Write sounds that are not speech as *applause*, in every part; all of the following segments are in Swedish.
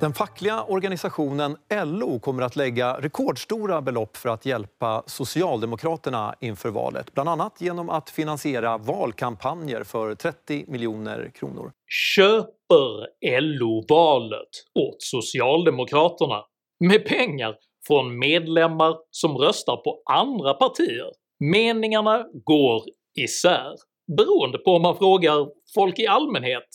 Den fackliga organisationen LO kommer att lägga rekordstora belopp för att hjälpa Socialdemokraterna inför valet. Bland annat genom att finansiera valkampanjer för 30 miljoner kronor. Köper LO valet åt Socialdemokraterna med pengar från medlemmar som röstar på andra partier? Meningarna går isär beroende på om man frågar folk i allmänhet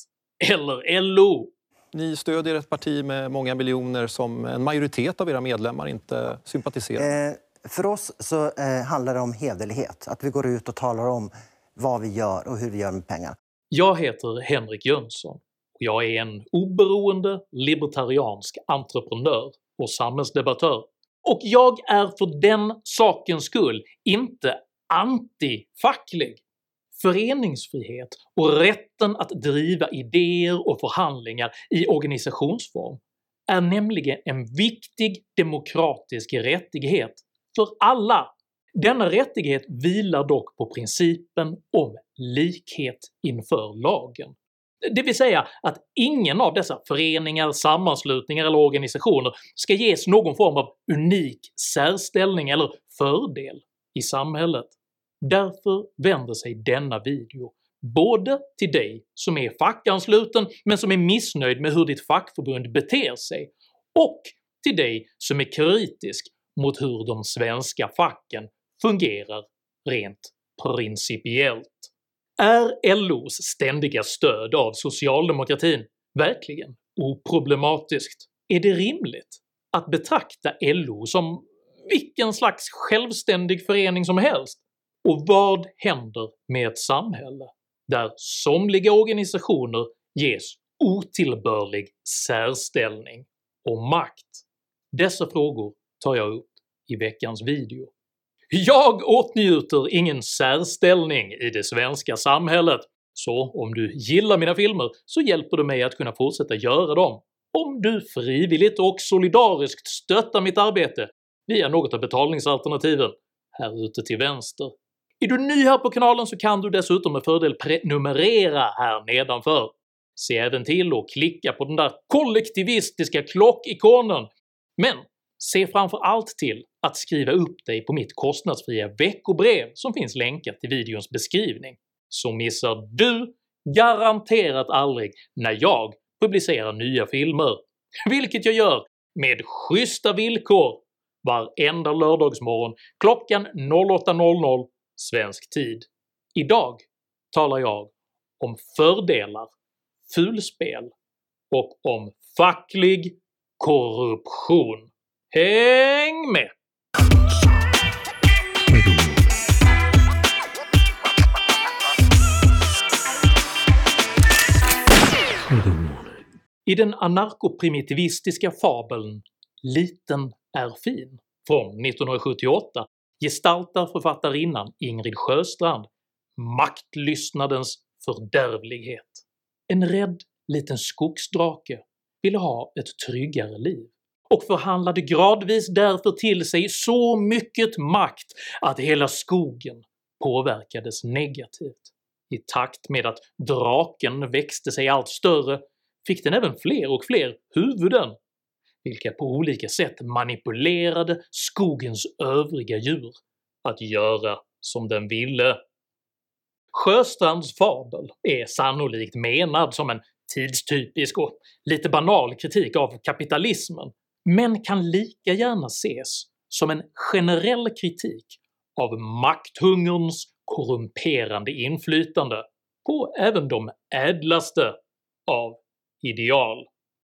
eller LO. Ni stödjer ett parti med många miljoner som en majoritet av era medlemmar inte sympatiserar med. Eh, för oss så eh, handlar det om hederlighet. Att vi går ut och talar om vad vi gör och hur vi gör med pengar. Jag heter Henrik Jönsson och jag är en oberoende libertariansk entreprenör och samhällsdebattör. Och jag är för den sakens skull inte anti-facklig. Föreningsfrihet och rätten att driva idéer och förhandlingar i organisationsform är nämligen en viktig demokratisk rättighet för alla. Denna rättighet vilar dock på principen om likhet inför lagen. Det vill säga att ingen av dessa föreningar, sammanslutningar eller organisationer ska ges någon form av unik särställning eller fördel i samhället. Därför vänder sig denna video både till dig som är fackansluten men som är missnöjd med hur ditt fackförbund beter sig, och till dig som är kritisk mot hur de svenska facken fungerar rent principiellt. Är LOs ständiga stöd av socialdemokratin verkligen oproblematiskt? Är det rimligt att betrakta LO som vilken slags självständig förening som helst? Och vad händer med ett samhälle där somliga organisationer ges otillbörlig särställning och makt? Dessa frågor tar jag upp i veckans video. Jag åtnjuter ingen särställning i det svenska samhället, så om du gillar mina filmer så hjälper du mig att kunna fortsätta göra dem om du frivilligt och solidariskt stöttar mitt arbete via något av betalningsalternativen här ute till vänster. Är du ny här på kanalen så kan du dessutom med fördel prenumerera här nedanför. Se även till att klicka på den där kollektivistiska klockikonen, men se framför allt till att skriva upp dig på mitt kostnadsfria veckobrev som finns länkat i videons beskrivning, så missar du garanterat aldrig när jag publicerar nya filmer, vilket jag gör med schyssta villkor. Varenda lördagsmorgon klockan 08.00 svensk tid. Idag talar jag om fördelar, fulspel och om facklig korruption. Häng med! I den anarkoprimitivistiska fabeln “Liten är fin” från 1978 gestaltar författarinnan Ingrid Sjöstrand maktlystnadens fördärvlighet. En rädd liten skogsdrake ville ha ett tryggare liv och förhandlade gradvis därför till sig så mycket makt att hela skogen påverkades negativt. I takt med att draken växte sig allt större fick den även fler och fler huvuden vilka på olika sätt manipulerade skogens övriga djur att göra som den ville. Sjöstrands fabel är sannolikt menad som en tidstypisk och lite banal kritik av kapitalismen, men kan lika gärna ses som en generell kritik av makthungerns korrumperande inflytande på även de ädlaste av ideal.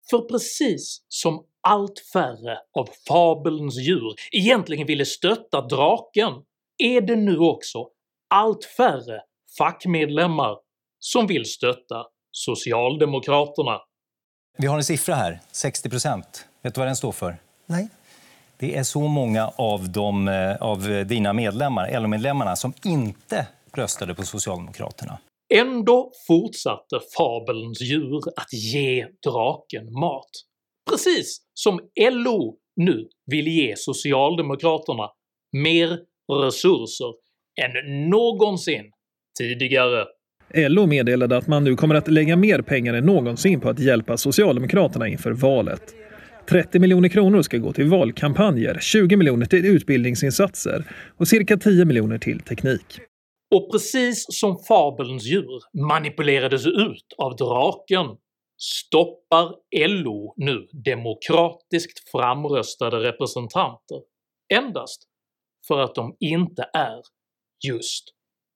För precis som allt färre av fabelns djur egentligen ville stötta draken är det nu också allt färre fackmedlemmar som vill stötta Socialdemokraterna. Vi har en siffra här, 60 procent. Vet du vad den står för? Nej. Det är så många av, de, eh, av dina medlemmar, LO-medlemmarna som inte röstade på Socialdemokraterna. Ändå fortsatte fabelns djur att ge draken mat. Precis som LO nu vill ge socialdemokraterna mer resurser än någonsin tidigare. LO meddelade att man nu kommer att lägga mer pengar än någonsin på att hjälpa Socialdemokraterna inför valet. 30 miljoner kronor ska gå till valkampanjer, 20 miljoner till utbildningsinsatser och cirka 10 miljoner till teknik. Och precis som fabelns djur manipulerades ut av draken stoppar LO nu demokratiskt framröstade representanter endast för att de inte är just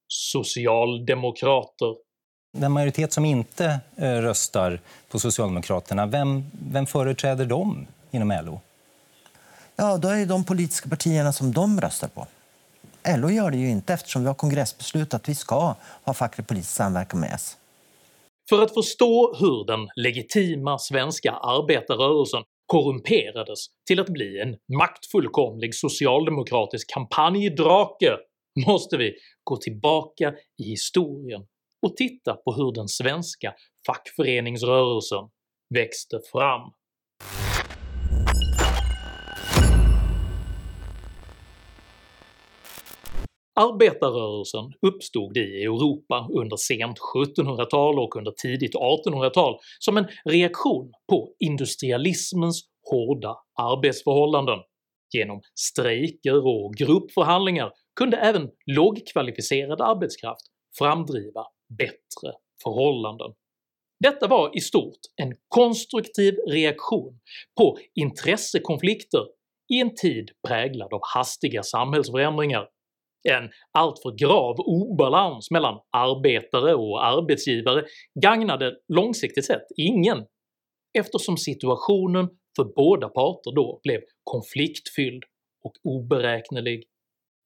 socialdemokrater. Den majoritet som inte eh, röstar på Socialdemokraterna, vem, vem företräder de inom LO? Ja, då är det de politiska partierna som de röstar på. LO gör det ju inte eftersom vi har kongressbeslut att vi ska ha facklig politisk samverkan med S. För att förstå hur den legitima svenska arbetarrörelsen korrumperades till att bli en maktfullkomlig socialdemokratisk kampanjdrake måste vi gå tillbaka i historien och titta på hur den svenska fackföreningsrörelsen växte fram. Arbetarrörelsen uppstod i Europa under sent 1700-tal och under tidigt 1800-tal som en reaktion på industrialismens hårda arbetsförhållanden. Genom strejker och gruppförhandlingar kunde även lågkvalificerad arbetskraft framdriva bättre förhållanden. Detta var i stort en konstruktiv reaktion på intressekonflikter i en tid präglad av hastiga samhällsförändringar en alltför grav obalans mellan arbetare och arbetsgivare gagnade långsiktigt sett ingen eftersom situationen för båda parter då blev konfliktfylld och oberäknelig.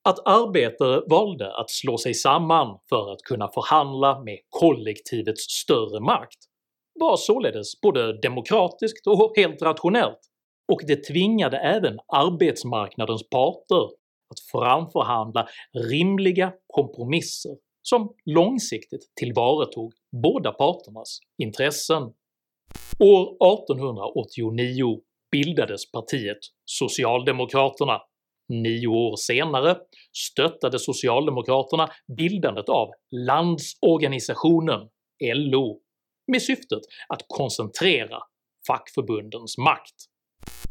Att arbetare valde att slå sig samman för att kunna förhandla med kollektivets större makt var således både demokratiskt och helt rationellt, och det tvingade även arbetsmarknadens parter att framförhandla rimliga kompromisser som långsiktigt tillvaratog båda parternas intressen. År 1889 bildades partiet Socialdemokraterna. Nio år senare stöttade Socialdemokraterna bildandet av Landsorganisationen, LO, med syftet att koncentrera fackförbundens makt.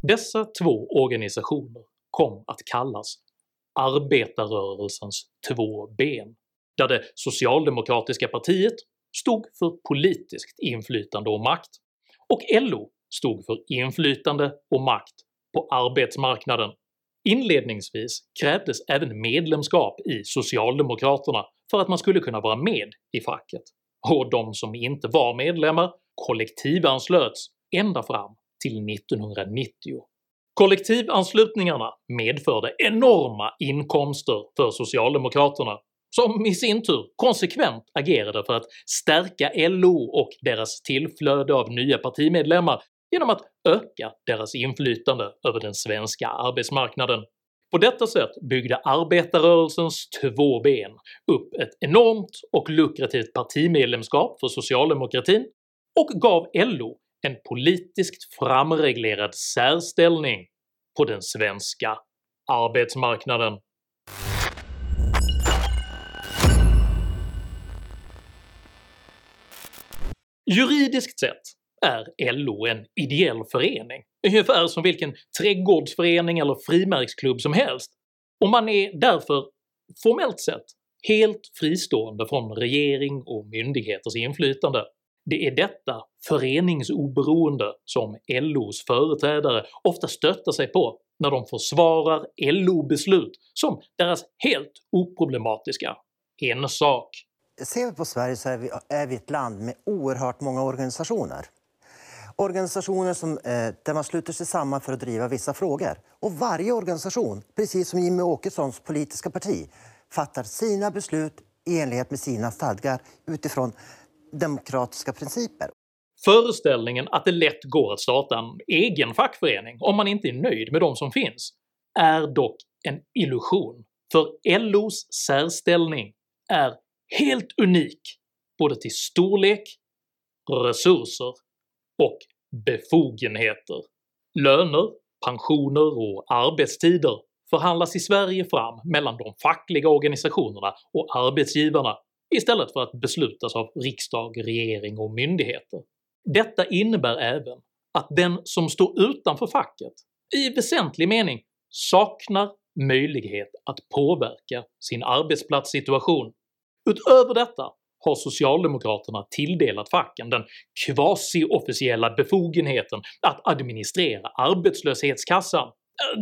Dessa två organisationer kom att kallas arbetarrörelsens två ben, där det socialdemokratiska partiet stod för politiskt inflytande och makt, och LO stod för inflytande och makt på arbetsmarknaden. Inledningsvis krävdes även medlemskap i Socialdemokraterna för att man skulle kunna vara med i facket, och de som inte var medlemmar kollektivanslöts ända fram till 1990 Kollektivanslutningarna medförde enorma inkomster för socialdemokraterna, som i sin tur konsekvent agerade för att stärka LO och deras tillflöde av nya partimedlemmar genom att öka deras inflytande över den svenska arbetsmarknaden. På detta sätt byggde arbetarrörelsens två ben upp ett enormt och lukrativt partimedlemskap för socialdemokratin och gav LO en politiskt framreglerad särställning på den svenska arbetsmarknaden. Juridiskt sett är LO en ideell förening, ungefär som vilken trädgårdsförening eller frimärksklubb som helst, och man är därför formellt sett helt fristående från regering och myndigheters inflytande. Det är detta föreningsoberoende som LOs företrädare ofta stöttar sig på när de försvarar LO-beslut som deras helt oproblematiska ensak. Ser vi på Sverige så är vi, är vi ett land med oerhört många organisationer. Organisationer som, eh, där man sluter sig samman för att driva vissa frågor. Och varje organisation, precis som Jimmy Åkessons politiska parti, fattar sina beslut i enlighet med sina stadgar utifrån demokratiska principer. Föreställningen att det lätt går att starta en egen fackförening om man inte är nöjd med de som finns är dock en illusion, för LOs särställning är helt unik både till storlek, resurser och befogenheter. Löner, pensioner och arbetstider förhandlas i Sverige fram mellan de fackliga organisationerna och arbetsgivarna istället för att beslutas av riksdag, regering och myndigheter. Detta innebär även att den som står utanför facket i väsentlig mening saknar möjlighet att påverka sin arbetsplatssituation. Utöver detta har socialdemokraterna tilldelat facken den quasi-officiella befogenheten att administrera arbetslöshetskassan.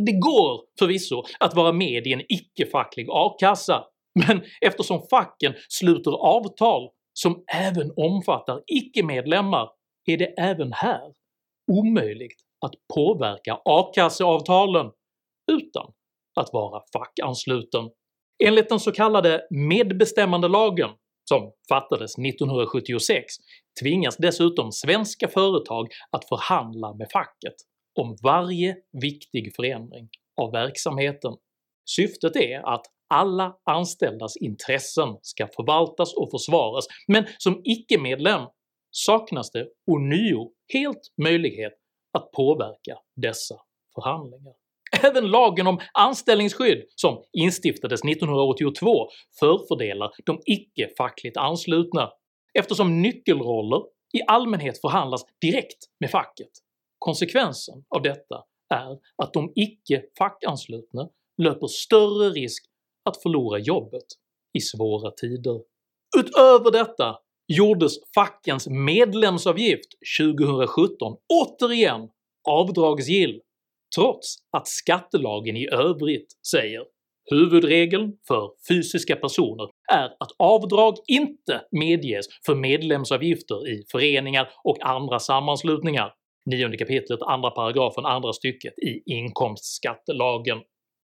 Det går förvisso att vara med i en icke-facklig a-kassa, men eftersom facken sluter avtal som även omfattar icke-medlemmar är det även här omöjligt att påverka a-kasseavtalen utan att vara fackansluten. Enligt den så kallade medbestämmandelagen som fattades 1976 tvingas dessutom svenska företag att förhandla med facket om varje viktig förändring av verksamheten. Syftet är att alla anställdas intressen ska förvaltas och försvaras, men som icke-medlem saknas det ånyo helt möjlighet att påverka dessa förhandlingar. Även lagen om anställningsskydd som instiftades 1982 förfördelar de icke-fackligt anslutna eftersom nyckelroller i allmänhet förhandlas direkt med facket. Konsekvensen av detta är att de icke-fackanslutna löper större risk att förlora jobbet i svåra tider. Utöver detta gjordes fackens medlemsavgift 2017 återigen avdragsgill trots att skattelagen i övrigt säger Huvudregeln för fysiska personer är att avdrag inte medges för medlemsavgifter i föreningar och andra sammanslutningar 9 kapitlet 2 paragrafen andra stycket i inkomstskattelagen.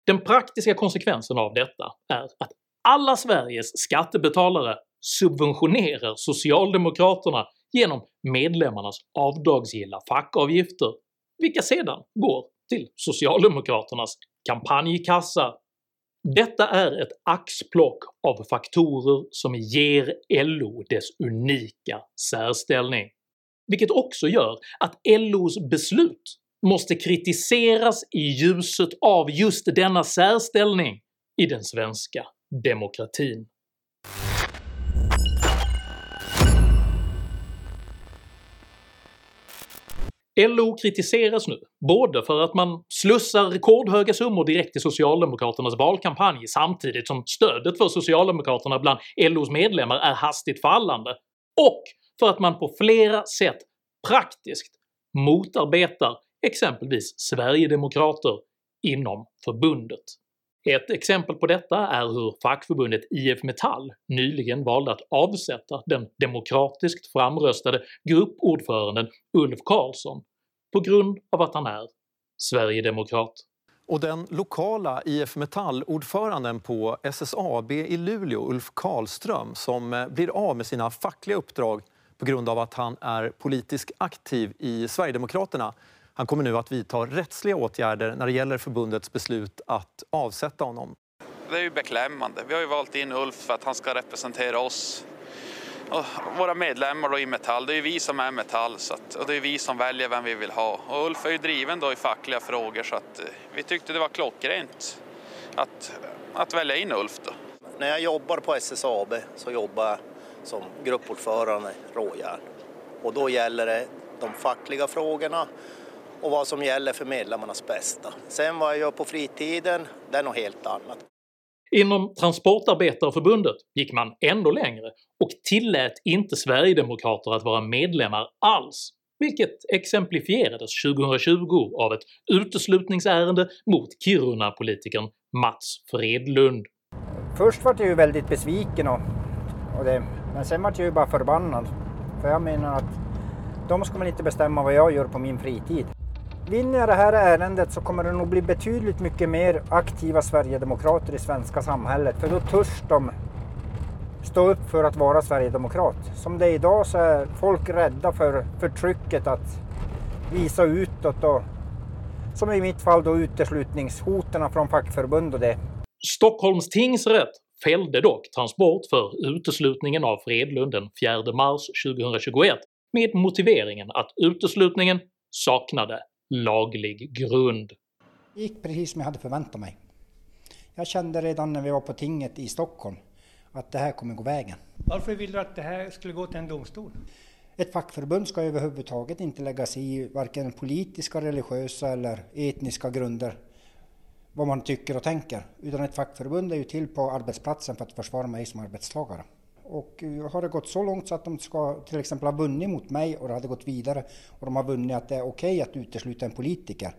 Den praktiska konsekvensen av detta är att alla Sveriges skattebetalare subventionerar socialdemokraterna genom medlemmarnas avdragsgilla fackavgifter, vilka sedan går till socialdemokraternas kampanjkassa. Detta är ett axplock av faktorer som ger LO dess unika särställning, vilket också gör att LOs beslut måste kritiseras i ljuset av just denna särställning i den svenska demokratin. LO kritiseras nu, både för att man slussar rekordhöga summor direkt till socialdemokraternas valkampanj samtidigt som stödet för socialdemokraterna bland LOs medlemmar är hastigt fallande, och för att man på flera sätt praktiskt motarbetar exempelvis sverigedemokrater inom förbundet. Ett exempel på detta är hur fackförbundet IF Metall nyligen valde att avsätta den demokratiskt framröstade gruppordföranden Ulf Karlsson på grund av att han är sverigedemokrat. Och den lokala IF Metall-ordföranden på SSAB i Luleå, Ulf Karlström, som eh, blir av med sina fackliga uppdrag på grund av att han är politiskt aktiv i Sverigedemokraterna han kommer nu att vidta rättsliga åtgärder när det gäller förbundets beslut att avsätta honom. Det är ju beklämmande. Vi har ju valt in Ulf för att han ska representera oss och våra medlemmar då i Metall. Det är ju vi som är Metall så att, och det är vi som väljer vem vi vill ha. Och Ulf är ju driven då i fackliga frågor så att eh, vi tyckte det var klockrent att, att välja in Ulf. Då. När jag jobbar på SSAB så jobbar jag som gruppordförande råjärn. Och då gäller det de fackliga frågorna och vad som gäller för medlemmarnas bästa. Sen vad jag gör på fritiden, det är något helt annat. Inom Transportarbetareförbundet gick man ändå längre och tillät inte sverigedemokrater att vara medlemmar alls, vilket exemplifierades 2020 av ett uteslutningsärende mot Kiruna-politikern Mats Fredlund. Först var jag ju väldigt besviken och, och det, men sen var jag ju bara förbannad. För jag menar att de ska man inte bestämma vad jag gör på min fritid. Vinner jag det här ärendet så kommer det nog bli betydligt mycket mer aktiva Sverigedemokrater i svenska samhället. För då törs de stå upp för att vara Sverigedemokrat. Som det är idag så är folk rädda för förtrycket att visa utåt och som i mitt fall då uteslutningshoten från fackförbund och det. Stockholms tingsrätt fällde dock Transport för uteslutningen av Fredlund den 4 mars 2021 med motiveringen att uteslutningen saknade laglig grund. Det gick precis som jag hade förväntat mig. Jag kände redan när vi var på tinget i Stockholm att det här kommer gå vägen. Varför vill du att det här skulle gå till en domstol? Ett fackförbund ska överhuvudtaget inte lägga sig i varken politiska, religiösa eller etniska grunder vad man tycker och tänker. Utan ett fackförbund är ju till på arbetsplatsen för att försvara mig som arbetstagare. Och eh, har det gått så långt så att de ska till exempel ha vunnit mot mig och det hade gått vidare och de har vunnit att det är okej att utesluta en politiker.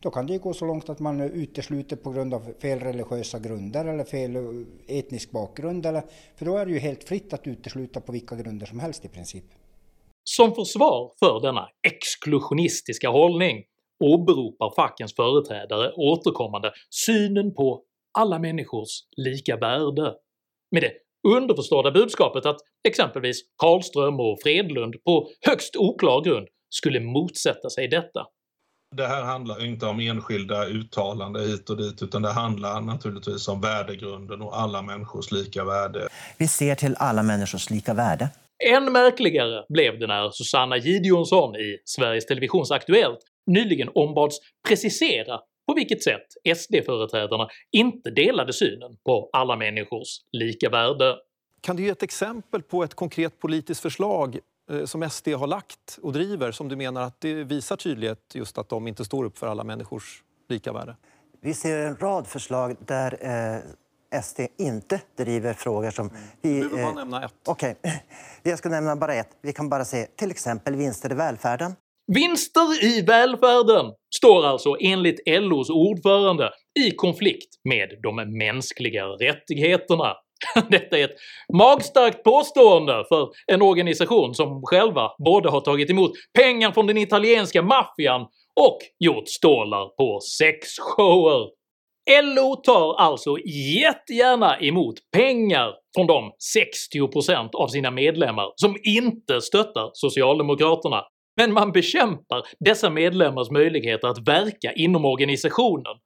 Då kan det ju gå så långt att man eh, utesluter på grund av fel religiösa grunder eller fel eh, etnisk bakgrund. Eller, för då är det ju helt fritt att utesluta på vilka grunder som helst i princip. Som försvar för denna exklusionistiska hållning åberopar fackens företrädare återkommande synen på alla människors lika värde, med det underförstådda budskapet att exempelvis Karlström och Fredlund på högst oklar grund skulle motsätta sig detta. Det här handlar inte om enskilda uttalanden hit och dit utan det handlar naturligtvis om värdegrunden och alla människors lika värde. Vi ser till alla människors lika värde. Än märkligare blev det när Susanna Gideonsson i Sveriges Televisions Aktuellt nyligen ombads precisera på vilket sätt SD-företrädarna inte delade synen på alla människors lika värde. Kan du ge ett exempel på ett konkret politiskt förslag eh, som SD har lagt och driver som du menar att det visar tydlighet just att de inte står upp för alla människors lika värde? Vi ser en rad förslag där eh, SD inte driver frågor som... Vi, Du behöver bara eh, nämna ett. Okej, *laughs* jag ska nämna bara ett. Vi kan bara se till exempel vinster i välfärden. Vinster i välfärden står alltså enligt LOs ordförande i konflikt med de mänskliga rättigheterna. *laughs* Detta är ett magstarkt påstående för en organisation som själva både har tagit emot pengar från den italienska maffian och gjort stålar på sexshower. LO tar alltså jättegärna emot pengar från de 60% av sina medlemmar som inte stöttar socialdemokraterna men man bekämpar dessa medlemmars möjligheter att verka inom organisationen.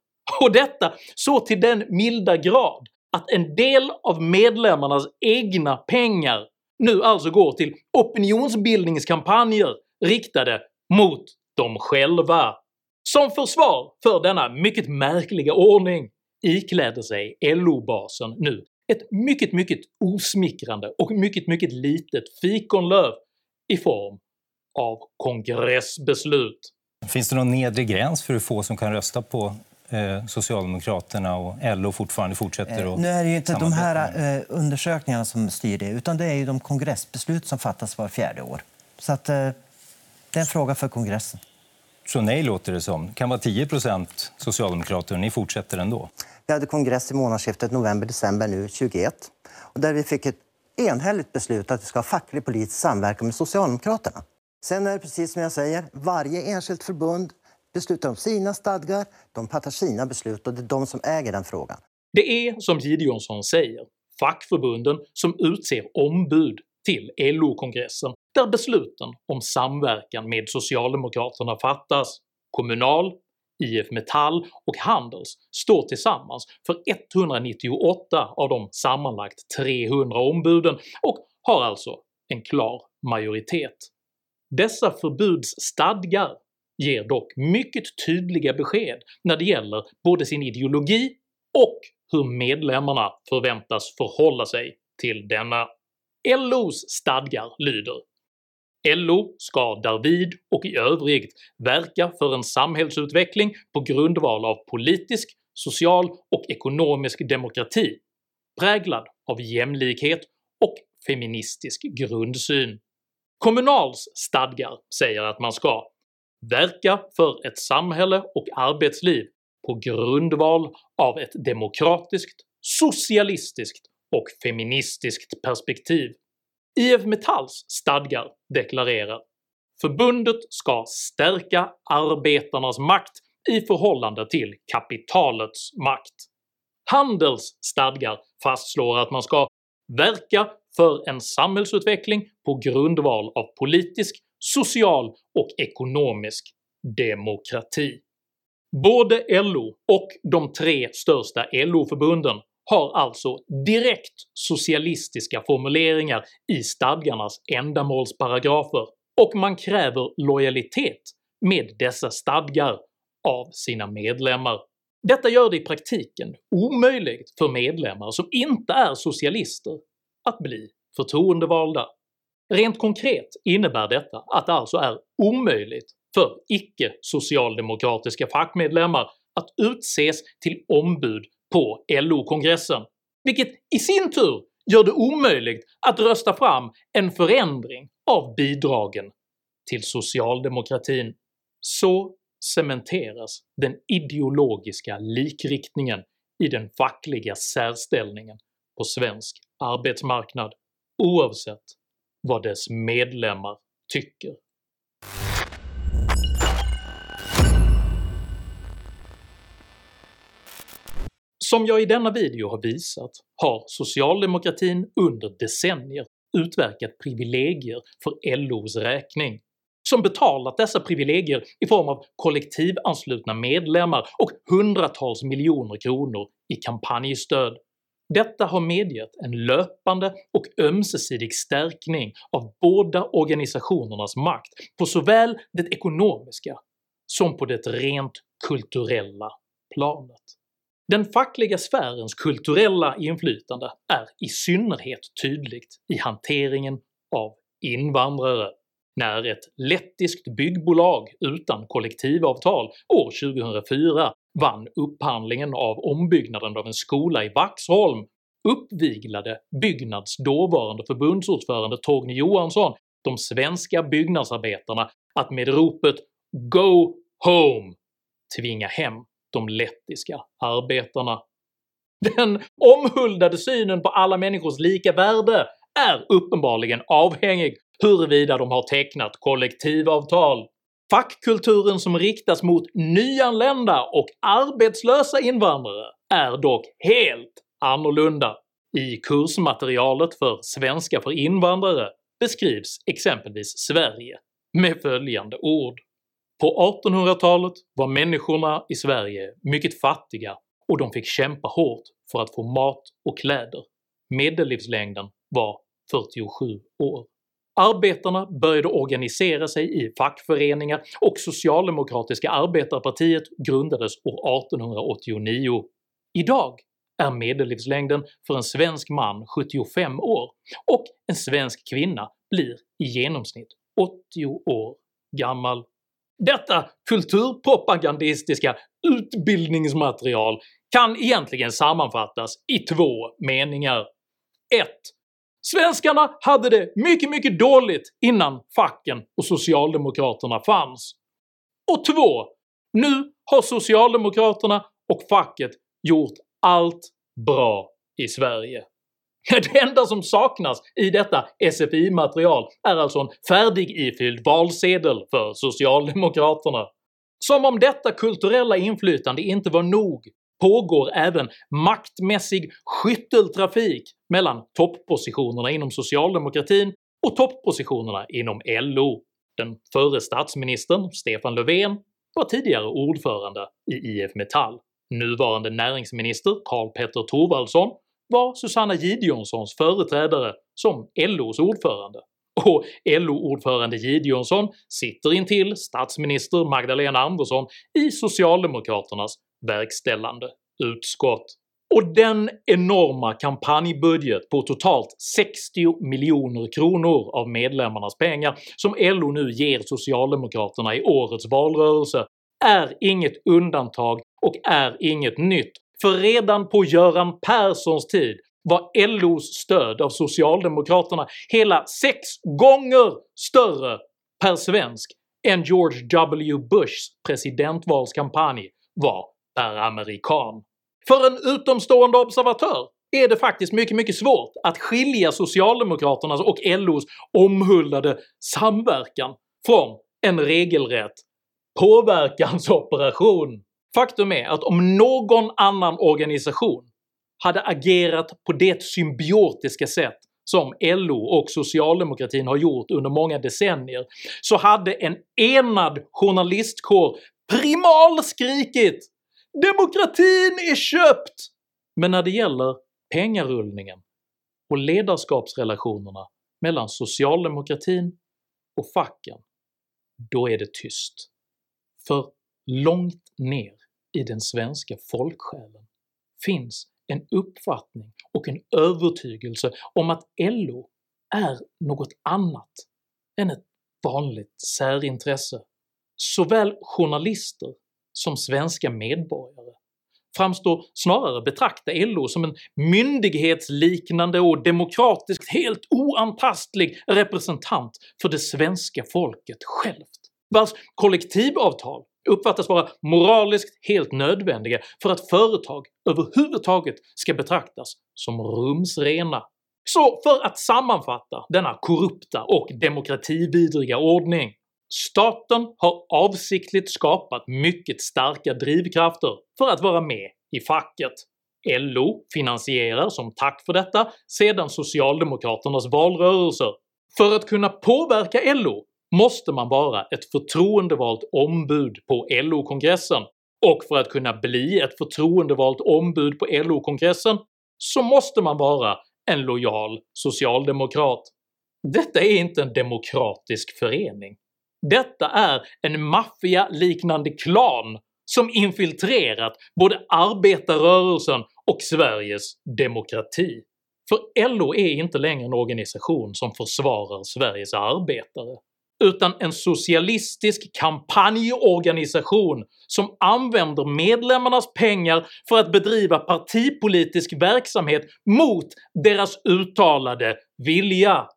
Och detta så till den milda grad att en del av medlemmarnas egna pengar nu alltså går till opinionsbildningskampanjer riktade mot dem själva. Som försvar för denna mycket märkliga ordning ikläder sig LO-basen nu ett mycket mycket osmickrande och mycket mycket litet fikonlöv i form av kongressbeslut. Finns det någon nedre gräns för hur få som kan rösta på eh, Socialdemokraterna och LO fortfarande fortsätter Eh, att Nu är det ju inte de här eh, undersökningarna som styr det, utan det är ju de kongressbeslut som fattas var fjärde år. Så att, det är en fråga för kongressen. Så nej låter det som. kan vara 10 socialdemokrater och ni fortsätter ändå. Vi hade kongress i månadsskiftet november-december nu 21 och där vi fick ett enhälligt beslut att vi ska ha facklig politisk samverkan med Socialdemokraterna. Sen är det precis som jag säger, varje enskilt förbund beslutar om sina stadgar, de fattar sina beslut och det är de som äger den frågan. Det är som Gideonsson säger fackförbunden som utser ombud till LO-kongressen där besluten om samverkan med socialdemokraterna fattas. Kommunal, IF Metall och Handels står tillsammans för 198 av de sammanlagt 300 ombuden och har alltså en klar majoritet. Dessa förbuds stadgar ger dock mycket tydliga besked när det gäller både sin ideologi och hur medlemmarna förväntas förhålla sig till denna. LOs stadgar lyder LO ska därvid och i övrigt verka för en samhällsutveckling på grundval av politisk, social och ekonomisk demokrati, präglad av jämlikhet och feministisk grundsyn. Kommunals stadgar säger att man ska verka för ett samhälle och arbetsliv på grundval av ett demokratiskt, socialistiskt och feministiskt perspektiv. IF Metalls stadgar deklarerar “Förbundet ska stärka arbetarnas makt i förhållande till kapitalets makt”. Handels stadgar fastslår att man ska “verka för en samhällsutveckling på grundval av politisk, social och ekonomisk demokrati”. Både LO och de tre största LO-förbunden har alltså direkt socialistiska formuleringar i stadgarnas ändamålsparagrafer och man kräver lojalitet med dessa stadgar av sina medlemmar. Detta gör det i praktiken omöjligt för medlemmar som inte är socialister att bli förtroendevalda. Rent konkret innebär detta att det alltså är omöjligt för icke-socialdemokratiska fackmedlemmar att utses till ombud på LO-kongressen, vilket i sin tur gör det omöjligt att rösta fram en förändring av bidragen till socialdemokratin. Så cementeras den ideologiska likriktningen i den fackliga särställningen på svensk arbetsmarknad, oavsett vad dess medlemmar tycker. Som jag i denna video har visat har socialdemokratin under decennier utverkat privilegier för LOs räkning, som betalat dessa privilegier i form av kollektivanslutna medlemmar och hundratals miljoner kronor i kampanjstöd. Detta har medgett en löpande och ömsesidig stärkning av båda organisationernas makt på såväl det ekonomiska som på det rent kulturella planet. Den fackliga sfärens kulturella inflytande är i synnerhet tydligt i hanteringen av invandrare. När ett lettiskt byggbolag utan kollektivavtal år 2004 vann upphandlingen av ombyggnaden av en skola i Vaxholm uppviglade Byggnads dåvarande förbundsordförande Torgny Johansson de svenska byggnadsarbetarna att med ropet “Go home” tvinga hem de lettiska arbetarna. Den omhuldade synen på alla människors lika värde är uppenbarligen avhängig huruvida de har tecknat kollektivavtal. Fackkulturen som riktas mot nyanlända och arbetslösa invandrare är dock helt annorlunda. I kursmaterialet för svenska för invandrare beskrivs exempelvis Sverige med följande ord på 1800-talet var människorna i Sverige mycket fattiga och de fick kämpa hårt för att få mat och kläder. Medellivslängden var 47 år. Arbetarna började organisera sig i fackföreningar och Socialdemokratiska arbetarpartiet grundades år 1889. Idag är medellivslängden för en svensk man 75 år och en svensk kvinna blir i genomsnitt 80 år gammal. Detta kulturpropagandistiska utbildningsmaterial kan egentligen sammanfattas i två meningar. 1. Svenskarna hade det mycket mycket dåligt innan facken och socialdemokraterna fanns. Och 2. Nu har socialdemokraterna och facket gjort allt bra i Sverige. Det enda som saknas i detta SFI-material är alltså en färdigifylld valsedel för socialdemokraterna. Som om detta kulturella inflytande inte var nog pågår även maktmässig skytteltrafik mellan toppositionerna inom socialdemokratin och toppositionerna inom LO. Den förre statsministern Stefan Löfven var tidigare ordförande i IF Metall. Nuvarande näringsminister Karl Petter Thorwaldsson var Susanna Gideonssons företrädare som LOs ordförande, och LO-ordförande Gideonsson sitter intill statsminister Magdalena Andersson i socialdemokraternas verkställande utskott. Och den enorma kampanjbudget på totalt 60 miljoner kronor av medlemmarnas pengar som LO nu ger socialdemokraterna i årets valrörelse är inget undantag och är inget nytt för redan på Göran Perssons tid var LOs stöd av socialdemokraterna hela sex gånger större per svensk än George W Bushs presidentvalskampanj var är amerikan. För en utomstående observatör är det faktiskt mycket mycket svårt att skilja socialdemokraternas och LOs omhuldade samverkan från en regelrätt påverkansoperation Faktum är att om någon annan organisation hade agerat på det symbiotiska sätt som LO och socialdemokratin har gjort under många decennier så hade en enad journalistkår primalskrikit “Demokratin är köpt!” Men när det gäller pengarullningen och ledarskapsrelationerna mellan socialdemokratin och facken, då är det tyst. För långt ner i den svenska folksjälen finns en uppfattning och en övertygelse om att LO är något annat än ett vanligt särintresse. Såväl journalister som svenska medborgare. Framstår snarare betrakta LO som en myndighetsliknande och demokratiskt helt oantastlig representant för det svenska folket självt, vars kollektivavtal uppfattas vara moraliskt helt nödvändiga för att företag överhuvudtaget ska betraktas som rumsrena. Så för att sammanfatta denna korrupta och demokratividriga ordning. Staten har avsiktligt skapat mycket starka drivkrafter för att vara med i facket. LO finansierar som tack för detta sedan socialdemokraternas valrörelser. För att kunna påverka LO måste man vara ett förtroendevalt ombud på LO-kongressen, och för att kunna bli ett förtroendevalt ombud på LO-kongressen så måste man vara en lojal socialdemokrat. Detta är inte en demokratisk förening. Detta är en maffialiknande klan som infiltrerat både arbetarrörelsen och Sveriges demokrati. För LO är inte längre en organisation som försvarar Sveriges arbetare, utan en socialistisk kampanjorganisation som använder medlemmarnas pengar för att bedriva partipolitisk verksamhet mot deras uttalade vilja.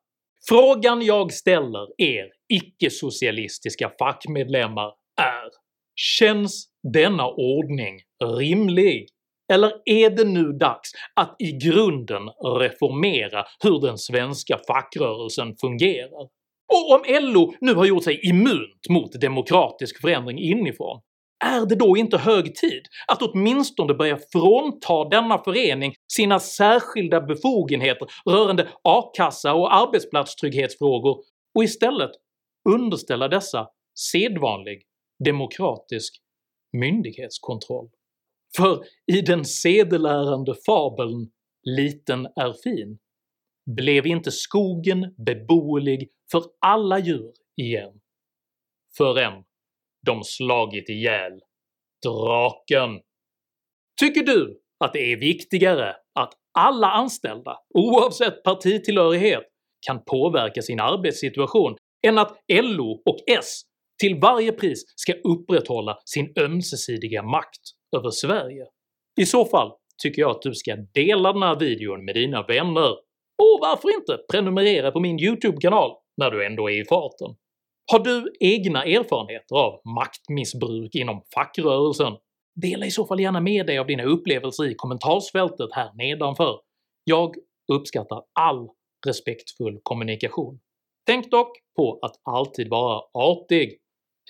Frågan jag ställer er icke-socialistiska fackmedlemmar är “Känns denna ordning rimlig?” Eller är det nu dags att i grunden reformera hur den svenska fackrörelsen fungerar? Och om LO nu har gjort sig immunt mot demokratisk förändring inifrån, är det då inte hög tid att åtminstone börja frånta denna förening sina särskilda befogenheter rörande a-kassa och arbetsplatstrygghetsfrågor och istället underställa dessa sedvanlig demokratisk myndighetskontroll? För i den sedelärande fabeln “liten är fin” blev inte skogen beboelig för alla djur igen förrän de slagit ihjäl draken. Tycker du att det är viktigare att alla anställda, oavsett partitillhörighet, kan påverka sin arbetssituation än att LO och S till varje pris ska upprätthålla sin ömsesidiga makt över Sverige? I så fall tycker jag att du ska dela den här videon med dina vänner, och varför inte prenumerera på min YouTube-kanal när du ändå är i farten? Har du egna erfarenheter av maktmissbruk inom fackrörelsen? Dela i så fall gärna med dig av dina upplevelser i kommentarsfältet här nedanför. Jag uppskattar all respektfull kommunikation. Tänk dock på att alltid vara artig,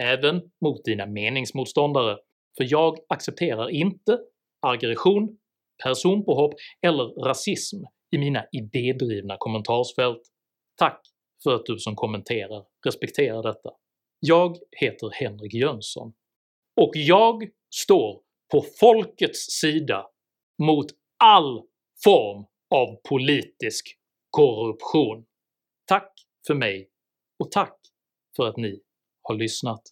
även mot dina meningsmotståndare, för jag accepterar inte aggression, personpåhopp eller rasism i mina idédrivna kommentarsfält. Tack för att du som kommenterar respekterar detta. Jag heter Henrik Jönsson, och jag står på folkets sida mot all form av politisk korruption. Tack för mig och tack för att ni har lyssnat.